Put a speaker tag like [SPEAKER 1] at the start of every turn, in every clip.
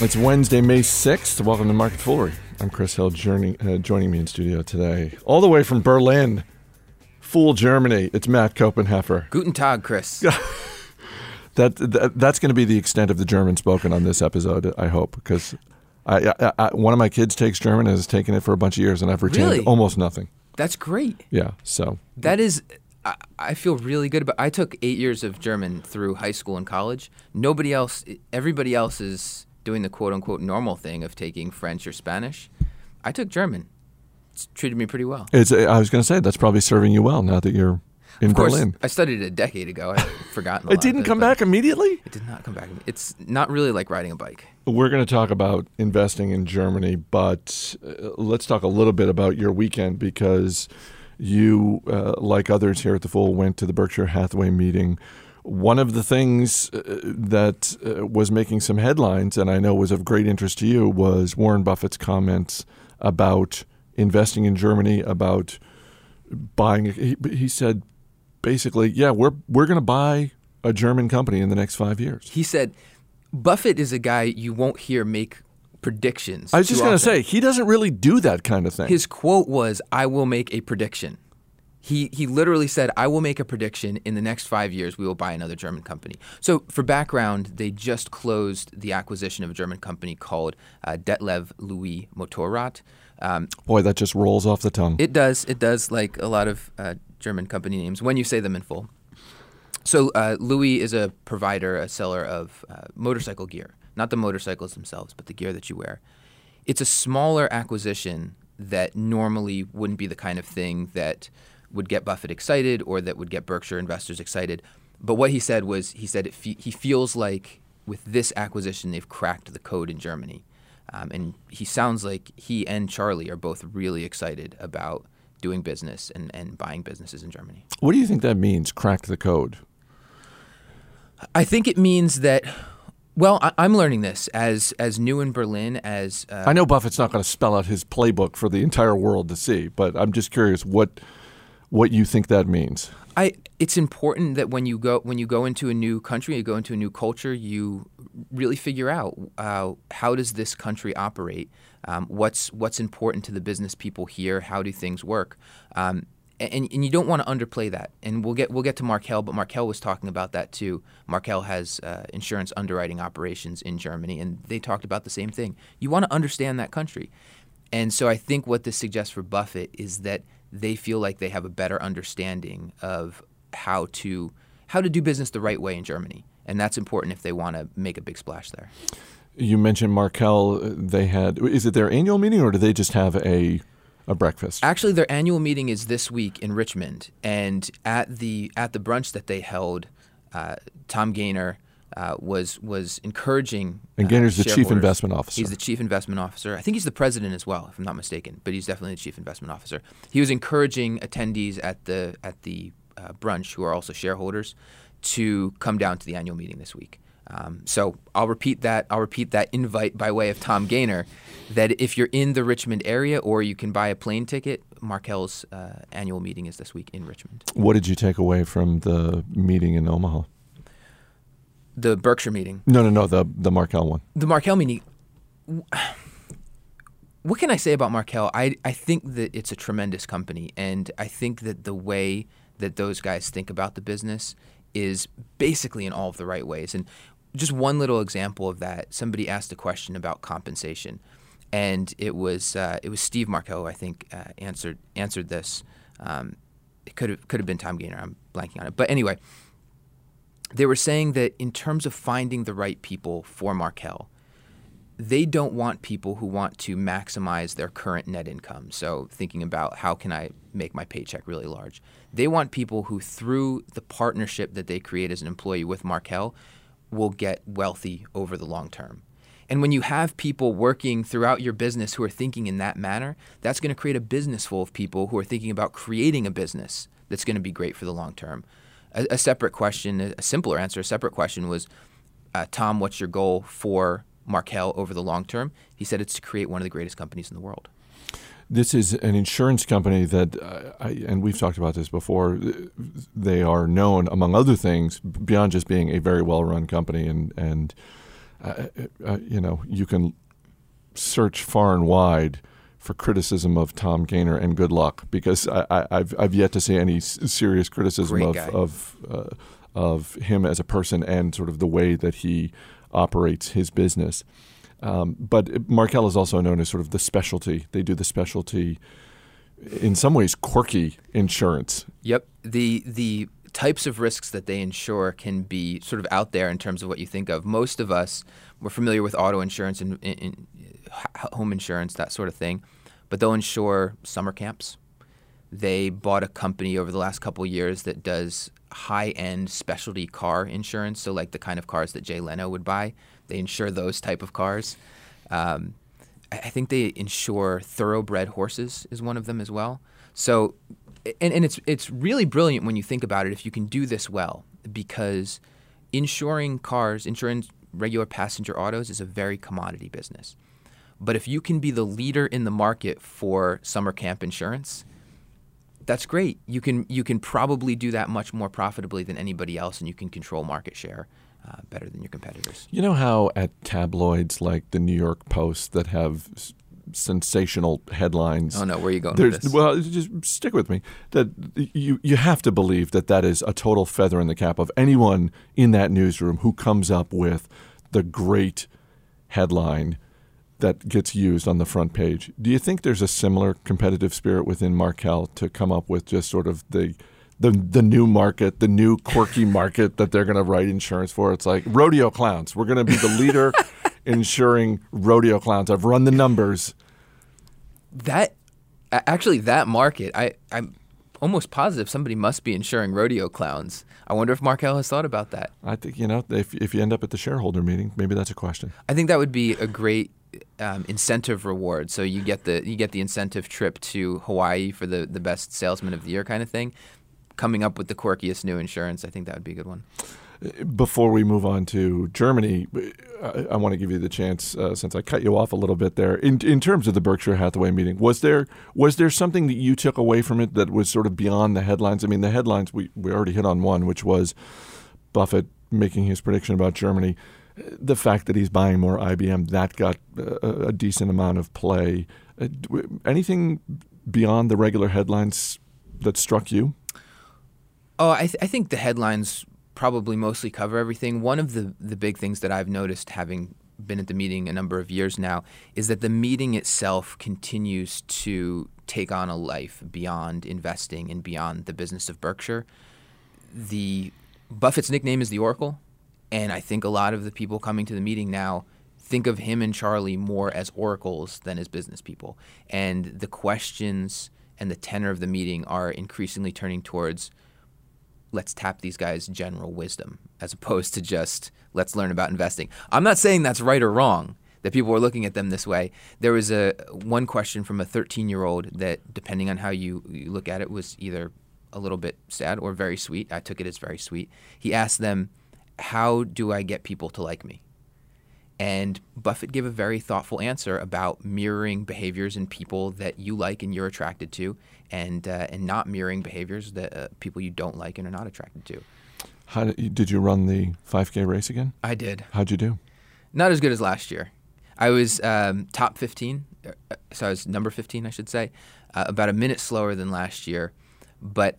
[SPEAKER 1] It's Wednesday, May 6th. Welcome to Market Foolery. I'm Chris Hill, journey, uh, joining me in studio today, all the way from Berlin, Fool, Germany. It's Matt Koppenheffer.
[SPEAKER 2] Guten Tag, Chris.
[SPEAKER 1] That, that That's going to be the extent of the German spoken on this episode, I hope, because I, I, I, one of my kids takes German and has taken it for a bunch of years, and I've retained
[SPEAKER 2] Really?
[SPEAKER 1] almost nothing.
[SPEAKER 2] That's great.
[SPEAKER 1] Yeah, so
[SPEAKER 2] That is, I, I feel really good about. I took eight years of German through high school and college. Nobody else, everybody else is doing the quote unquote normal thing of taking French or Spanish. I took German. It's treated me pretty well.
[SPEAKER 1] it's. I was going to say that's probably serving you well now that you're in
[SPEAKER 2] Of course,
[SPEAKER 1] Berlin.
[SPEAKER 2] I studied it a decade ago. I've forgotten.
[SPEAKER 1] It didn't come back immediately.
[SPEAKER 2] It did not come back. It's not really like riding a bike.
[SPEAKER 1] We're going to talk about investing in Germany, but uh, let's talk a little bit about your weekend because you, uh, like others here at the Fool, went to the Berkshire Hathaway meeting. One of the things uh, that uh, was making some headlines, and I know was of great interest to you, was Warren Buffett's comments about investing in Germany, about buying. He, he said basically, yeah, we're we're going to buy a German company in the next five years.
[SPEAKER 2] He said, Buffett is a guy you won't hear make predictions.
[SPEAKER 1] I was just going to say he doesn't really do that kind of thing.
[SPEAKER 2] His quote was, "I will make a prediction." He he literally said, "I will make a prediction. In the next five years, we will buy another German company." So, for background, they just closed the acquisition of a German company called uh, Detlev Louis Motorrad. Um,
[SPEAKER 1] Boy, that just rolls off the tongue.
[SPEAKER 2] it does. It does like a lot of uh, German company names when you say them in full. So uh, Louis is a provider, a seller of uh, motorcycle gear, not the motorcycles themselves, but the gear that you wear. It's a smaller acquisition that normally wouldn't be the kind of thing that would get Buffett excited or that would get Berkshire investors excited. But what he said was, he said it fe- he feels like with this acquisition they've cracked the code in Germany, um, and he sounds like he and Charlie are both really excited about doing business and, and buying businesses in Germany.
[SPEAKER 1] what do you think that means? Cracked the code.
[SPEAKER 2] I think it means that. Well, I, I'm learning this as as new in Berlin as uh,
[SPEAKER 1] I know Buffett's not going to spell out his playbook for the entire world to see, but I'm just curious what what you think that means.
[SPEAKER 2] I. It's important that when you go when you go into a new country, you go into a new culture, you really figure out uh, how does this country operate. Um, what's what's important to the business people here? How do things work? Um, and, and you don't want to underplay that. And we'll get we'll get to Markel, but Markel was talking about that too. Markel has uh, insurance underwriting operations in Germany, and they talked about the same thing. You want to understand that country, and so I think what this suggests for Buffett is that they feel like they have a better understanding of how to how to do business the right way in Germany, and that's important if they want to make a big splash there.
[SPEAKER 1] You mentioned Markel. They had is it their annual meeting or do they just have a a breakfast?
[SPEAKER 2] Actually, their annual meeting is this week in Richmond, and at the at the brunch that they held, uh, Tom Gaynor uh, was was encouraging.
[SPEAKER 1] And
[SPEAKER 2] uh,
[SPEAKER 1] Gaynor's the chief investment officer.
[SPEAKER 2] He's the chief investment officer. I think he's the president as well, if I'm not mistaken. But he's definitely the chief investment officer. He was encouraging attendees at the at the uh, brunch, who are also shareholders, to come down to the annual meeting this week. Um, so I'll repeat that. I'll repeat that invite by way of Tom Gaynor, that if you're in the Richmond area or you can buy a plane ticket, Markel's uh, annual meeting is this week in Richmond.
[SPEAKER 1] What did you take away from the meeting in Omaha?
[SPEAKER 2] The Berkshire meeting,
[SPEAKER 1] No, no, no, the the Markel one.
[SPEAKER 2] the Markel meeting. What can I say about Markel? I, I think that it's a tremendous company, and I think that the way that those guys think about the business is basically in all of the right ways. And just one little example of that, somebody asked a question about compensation, and it was uh, it was Steve Markel, I think, uh, answered answered this. Um, it could have could have been Tom Gaynor. I'm blanking on it, but anyway, they were saying that in terms of finding the right people for Markel, they don't want people who want to maximize their current net income. So, thinking about how can I make my paycheck really large. They want people who, through the partnership that they create as an employee with Markel, will get wealthy over the long term. And when you have people working throughout your business who are thinking in that manner, that's going to create a business full of people who are thinking about creating a business that's going to be great for the long term. A, a separate question, a simpler answer, a separate question was, uh, Tom, what's your goal for Markel over the long term? He said it's to create one of the greatest companies in the world.
[SPEAKER 1] This is an insurance company that, uh, I, and we've talked about this before. They are known, among other things, beyond just being a very well-run company and and uh, uh, you know, you can search far and wide for criticism of Tom Gaynor and good luck because I, have I've yet to see any serious criticism
[SPEAKER 2] Great
[SPEAKER 1] of of, uh, of him as a person and sort of the way that he operates his business. Um, but Markel is also known as sort of the specialty. They do the specialty, in some ways, quirky insurance.
[SPEAKER 2] Yep. The the types of risks that they insure can be sort of out there in terms of what you think of. Most of us we're familiar with auto insurance and, and home insurance, that sort of thing, but they'll insure summer camps. They bought a company over the last couple years that does high-end specialty car insurance, so like the kind of cars that Jay Leno would buy. They insure those type of cars. Um, I think they insure thoroughbred horses is one of them as well. So, and, and it's it's really brilliant when you think about it if you can do this well because insuring cars, insuring regular passenger autos is a very commodity business. But if you can be the leader in the market for summer camp insurance, that's great. You can you can probably do that much more profitably than anybody else, and you can control market share uh, better than your competitors.
[SPEAKER 1] You know how at tabloids like the New York Post that have s- sensational headlines.
[SPEAKER 2] Oh no, where are you going with
[SPEAKER 1] There's,
[SPEAKER 2] this?
[SPEAKER 1] well, just stick with me. That you you have to believe that that is a total feather in the cap of anyone in that newsroom who comes up with the great headline that gets used on the front page. Do you think there's a similar competitive spirit within Markel to come up with just sort of the the the new market, the new quirky market that they're going to write insurance for? It's like rodeo clowns. We're going to be the leader insuring rodeo clowns. I've run the numbers.
[SPEAKER 2] That actually that market, I I'm almost positive somebody must be insuring rodeo clowns. I wonder if Markel has thought about that.
[SPEAKER 1] I think you know if if you end up at the shareholder meeting, maybe that's a question.
[SPEAKER 2] I think that would be a great um, incentive reward. So you get the you get the incentive trip to Hawaii for the the best salesman of the year kind of thing. Coming up with the quirkiest new insurance, I think that would be a good one.
[SPEAKER 1] Before we move on to Germany, I, I want to give you the chance, uh, since I cut you off a little bit there. In in terms of the Berkshire Hathaway meeting, was there was there something that you took away from it that was sort of beyond the headlines? I mean, the headlines we we already hit on one, which was Buffett making his prediction about Germany. The fact that he's buying more IBM that got a, a decent amount of play. Uh, anything beyond the regular headlines that struck you?
[SPEAKER 2] Oh, I, th- I think the headlines probably mostly cover everything. One of the, the big things that I've noticed, having been at the meeting a number of years now, is that the meeting itself continues to take on a life beyond investing and beyond the business of Berkshire. The Buffett's nickname is the Oracle, and I think a lot of the people coming to the meeting now think of him and Charlie more as oracles than as business people. And the questions and the tenor of the meeting are increasingly turning towards let's tap these guys' general wisdom as opposed to just let's learn about investing. I'm not saying that's right or wrong that people were looking at them this way. There was a one question from a 13 year old that, depending on how you, you look at it, was either a little bit sad or very sweet. I took it as very sweet. He asked them, "How do I get people to like me?" And Buffett gave a very thoughtful answer about mirroring behaviors in people that you like and you're attracted to, and uh, and not mirroring behaviors that uh, people you don't like and are not attracted to.
[SPEAKER 1] How did, did you run the 5K race again?
[SPEAKER 2] I did.
[SPEAKER 1] How'd you do?
[SPEAKER 2] Not as good as last year. I was um, top 15, uh, so I was number 15, I should say, uh, about a minute slower than last year. But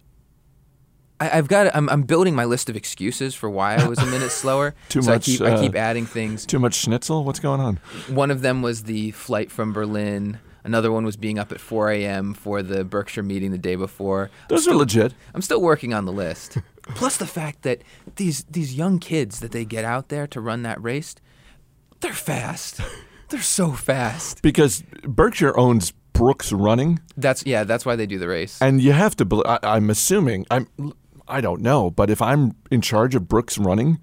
[SPEAKER 2] I, have got, I'm, I'm, building my list of excuses for why I was a minute slower.
[SPEAKER 1] Too
[SPEAKER 2] so
[SPEAKER 1] much.
[SPEAKER 2] I keep,
[SPEAKER 1] uh,
[SPEAKER 2] I keep adding things.
[SPEAKER 1] Too much schnitzel. What's going on?
[SPEAKER 2] One of them was the flight from Berlin. Another one was being up at 4 a.m. for the Berkshire meeting the day before.
[SPEAKER 1] Those still, are legit.
[SPEAKER 2] I'm still working on the list. Plus the fact that these these young kids that they get out there to run that race, they're fast. They're so fast.
[SPEAKER 1] Because Berkshire owns Brooks Running.
[SPEAKER 2] That's yeah. That's why they do the race.
[SPEAKER 1] And you have to. I, I'm assuming. I'm. I don't know, but if I'm in charge of Brooks Running,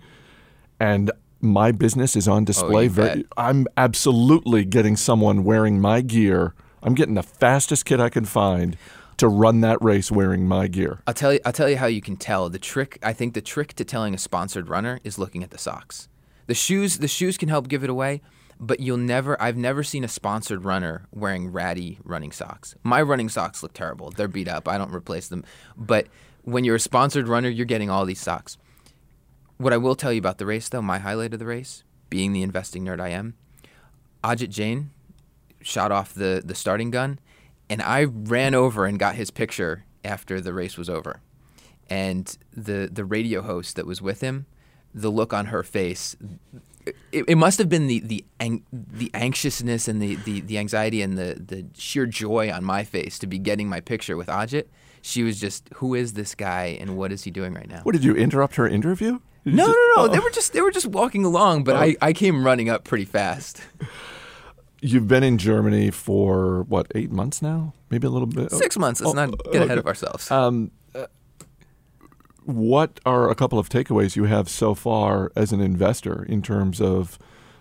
[SPEAKER 1] and my business is on oh, display,
[SPEAKER 2] oh,
[SPEAKER 1] very, I'm absolutely getting someone wearing my gear. I'm getting the fastest kid I can find to run that race wearing my gear.
[SPEAKER 2] I'll tell you. I'll tell you how you can tell. The trick. I think the trick to telling a sponsored runner is looking at the socks. The shoes. The shoes can help give it away but you'll never I've never seen a sponsored runner wearing ratty running socks. My running socks look terrible. They're beat up. I don't replace them. But when you're a sponsored runner, you're getting all these socks. What I will tell you about the race though, my highlight of the race being the investing nerd I am, Ajit Jain shot off the, the starting gun, and I ran over and got his picture after the race was over. And the, the radio host that was with him, the look on her face, it, it must have been the the ang- the anxiousness and the, the, the anxiety and the, the sheer joy on my face to be getting my picture with Ajit. She was just, who is this guy and what is he doing right now?
[SPEAKER 1] What did you interrupt her interview? Did
[SPEAKER 2] No,
[SPEAKER 1] just-
[SPEAKER 2] no, no.
[SPEAKER 1] Oh.
[SPEAKER 2] They were just they were just walking along, but I, I came running up pretty fast.
[SPEAKER 1] You've been in Germany for what eight months now? Maybe a little bit.
[SPEAKER 2] Six months. Let's
[SPEAKER 1] Oh,
[SPEAKER 2] not get ahead of ourselves.
[SPEAKER 1] Um, uh, what are a couple of takeaways you have so far as an investor in terms of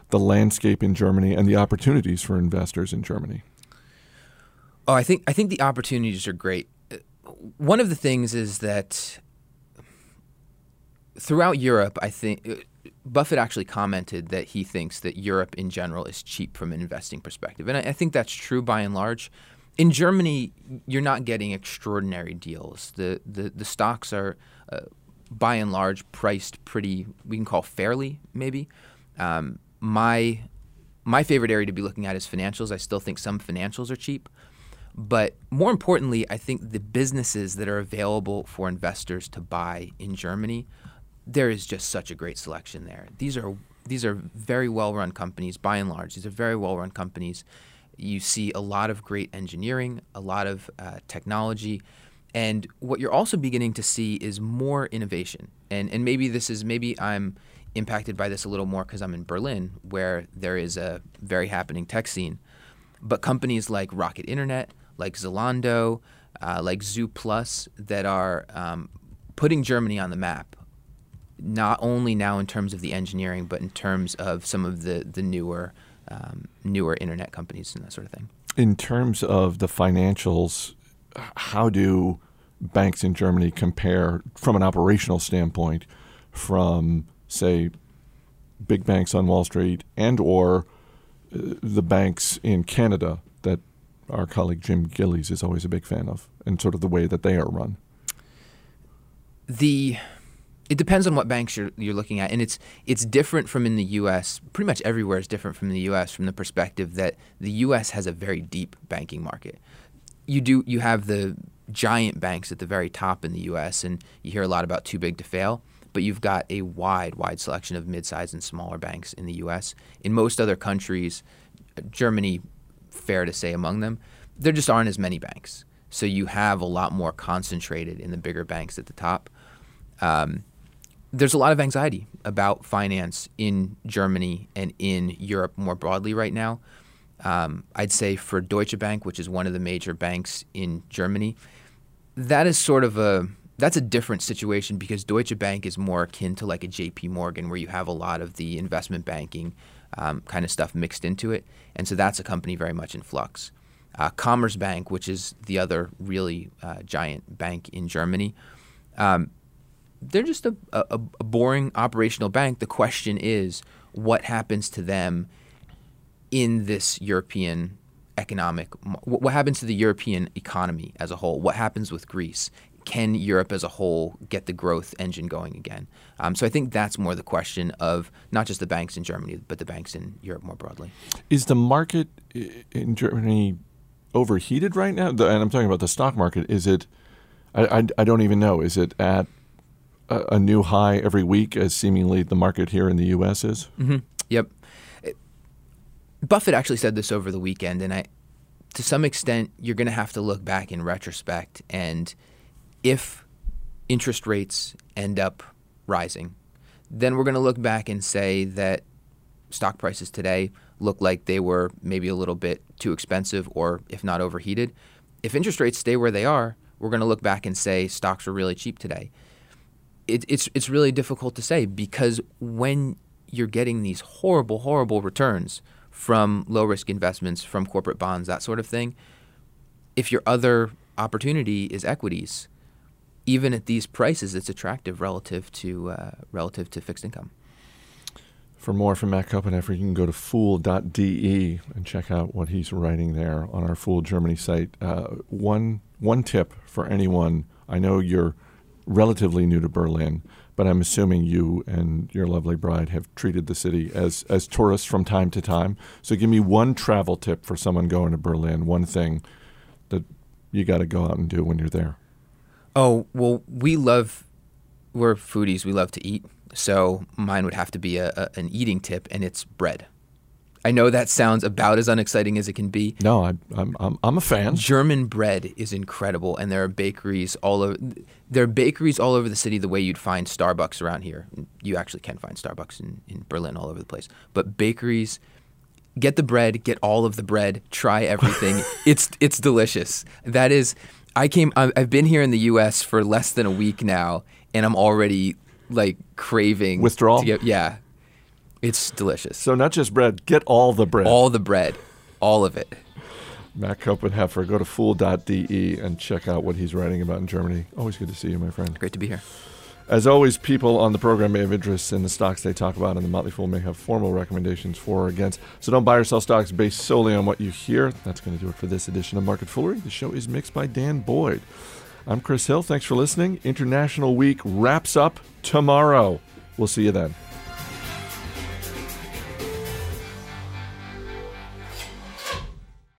[SPEAKER 1] the landscape in Germany and the opportunities for investors in Germany?
[SPEAKER 2] Oh, I think I think the opportunities are great. One of the things is that throughout Europe, I think uh, Buffett actually commented that he thinks that Europe in general is cheap from an investing perspective, and I, I think that's true by and large. In Germany, you're not getting extraordinary deals. The the, the stocks are, uh, by and large, priced pretty. We can call fairly, maybe. Um, my my favorite area to be looking at is financials. I still think some financials are cheap. But more importantly, I think the businesses that are available for investors to buy in Germany, there is just such a great selection there. These are these are very well run companies by and large. These are very well run companies. You see a lot of great engineering, a lot of uh, technology, and what you're also beginning to see is more innovation. And and maybe this is maybe I'm impacted by this a little more because I'm in Berlin, where there is a very happening tech scene. But companies like Rocket Internet, like Zalando, uh, like Zooplus, that are um, putting Germany on the map, not only now in terms of the engineering, but in terms of some of the the newer um, newer internet companies and that sort of thing.
[SPEAKER 1] In terms of the financials, how do banks in Germany compare from an operational standpoint from, say, big banks on Wall Street and or uh, the banks in Canada that our colleague Jim Gillies is always a big fan of and sort of the way that they are run?
[SPEAKER 2] the it depends on what banks you're, you're looking at and it's it's different from in the US pretty much everywhere is different from the US from the perspective that the US has a very deep banking market. You do you have the giant banks at the very top in the US and you hear a lot about too big to fail but you've got a wide wide selection of mid-sized and smaller banks in the US in most other countries Germany fair to say among them there just aren't as many banks so you have a lot more concentrated in the bigger banks at the top um, there's a lot of anxiety about finance in Germany and in Europe more broadly right now. Um, I'd say for Deutsche Bank, which is one of the major banks in Germany, that is sort of a that's a different situation because Deutsche Bank is more akin to like a J.P. Morgan, where you have a lot of the investment banking um, kind of stuff mixed into it, and so that's a company very much in flux. Uh, Commerzbank, which is the other really uh, giant bank in Germany, um, they're just a, a, a boring operational bank. The question is, what happens to them in this European economic? What happens to the European economy as a whole? What happens with Greece? Can Europe as a whole get the growth engine going again? Um, so I think that's more the question of not just the banks in Germany, but the banks in Europe more broadly.
[SPEAKER 1] Is the market in Germany overheated right now? And I'm talking about the stock market. Is it? I, I, I don't even know. Is it at a, a new high every week, as seemingly the market here in the U.S. is?
[SPEAKER 2] Mm-hmm. Yep. It- Buffett actually said this over the weekend, and I, to some extent, you're going to have to look back in retrospect. And if interest rates end up rising, then we're going to look back and say that stock prices today look like they were maybe a little bit too expensive, or if not overheated. If interest rates stay where they are, we're going to look back and say stocks are really cheap today it, it's it's really difficult to say because when you're getting these horrible, horrible returns from low risk investments, from corporate bonds, that sort of thing, if your other opportunity is equities, even at these prices, it's attractive relative to uh, relative to fixed income.
[SPEAKER 1] For more from Matt Koppenheffer, you can go to fool.de and check out what he's writing there on our Fool Germany site. Uh, one one tip for anyone. I know you're relatively new to Berlin, but I'm assuming you and your lovely bride have treated the city as as tourists from time to time. So give me one travel tip for someone going to Berlin. One thing that you got to go out and do when you're there.
[SPEAKER 2] Oh well, we love we're foodies. We love to eat. So mine would have to be a, a, an eating tip, and it's bread. I know that sounds about as unexciting as it can be.
[SPEAKER 1] No, I, I'm, I'm I'm a fan.
[SPEAKER 2] German bread is incredible, and there are bakeries all over. There are bakeries all over the city, the way you'd find Starbucks around here. You actually can find Starbucks in, in Berlin all over the place. But bakeries, get the bread, get all of the bread, try everything. it's it's delicious. That is, I came. I've been here in the U.S. for less than a week now, and I'm already like craving
[SPEAKER 1] Withdrawal?
[SPEAKER 2] Get, yeah, it's delicious.
[SPEAKER 1] So not just bread, get all the bread.
[SPEAKER 2] All the bread, all of it.
[SPEAKER 1] Matt Koppenheffer, go to fool.de and check out what he's writing about in Germany. Always good to see you, my friend.
[SPEAKER 2] Great to be here.
[SPEAKER 1] As always, people on the program may have interests in the stocks they talk about, and the Motley Fool may have formal recommendations for or against. So don't buy or sell stocks based solely on what you hear. That's going to do it for this edition of Market Foolery. The show is mixed by Dan Boyd. I'm Chris Hill. Thanks for listening. International Week wraps up tomorrow. We'll see you then.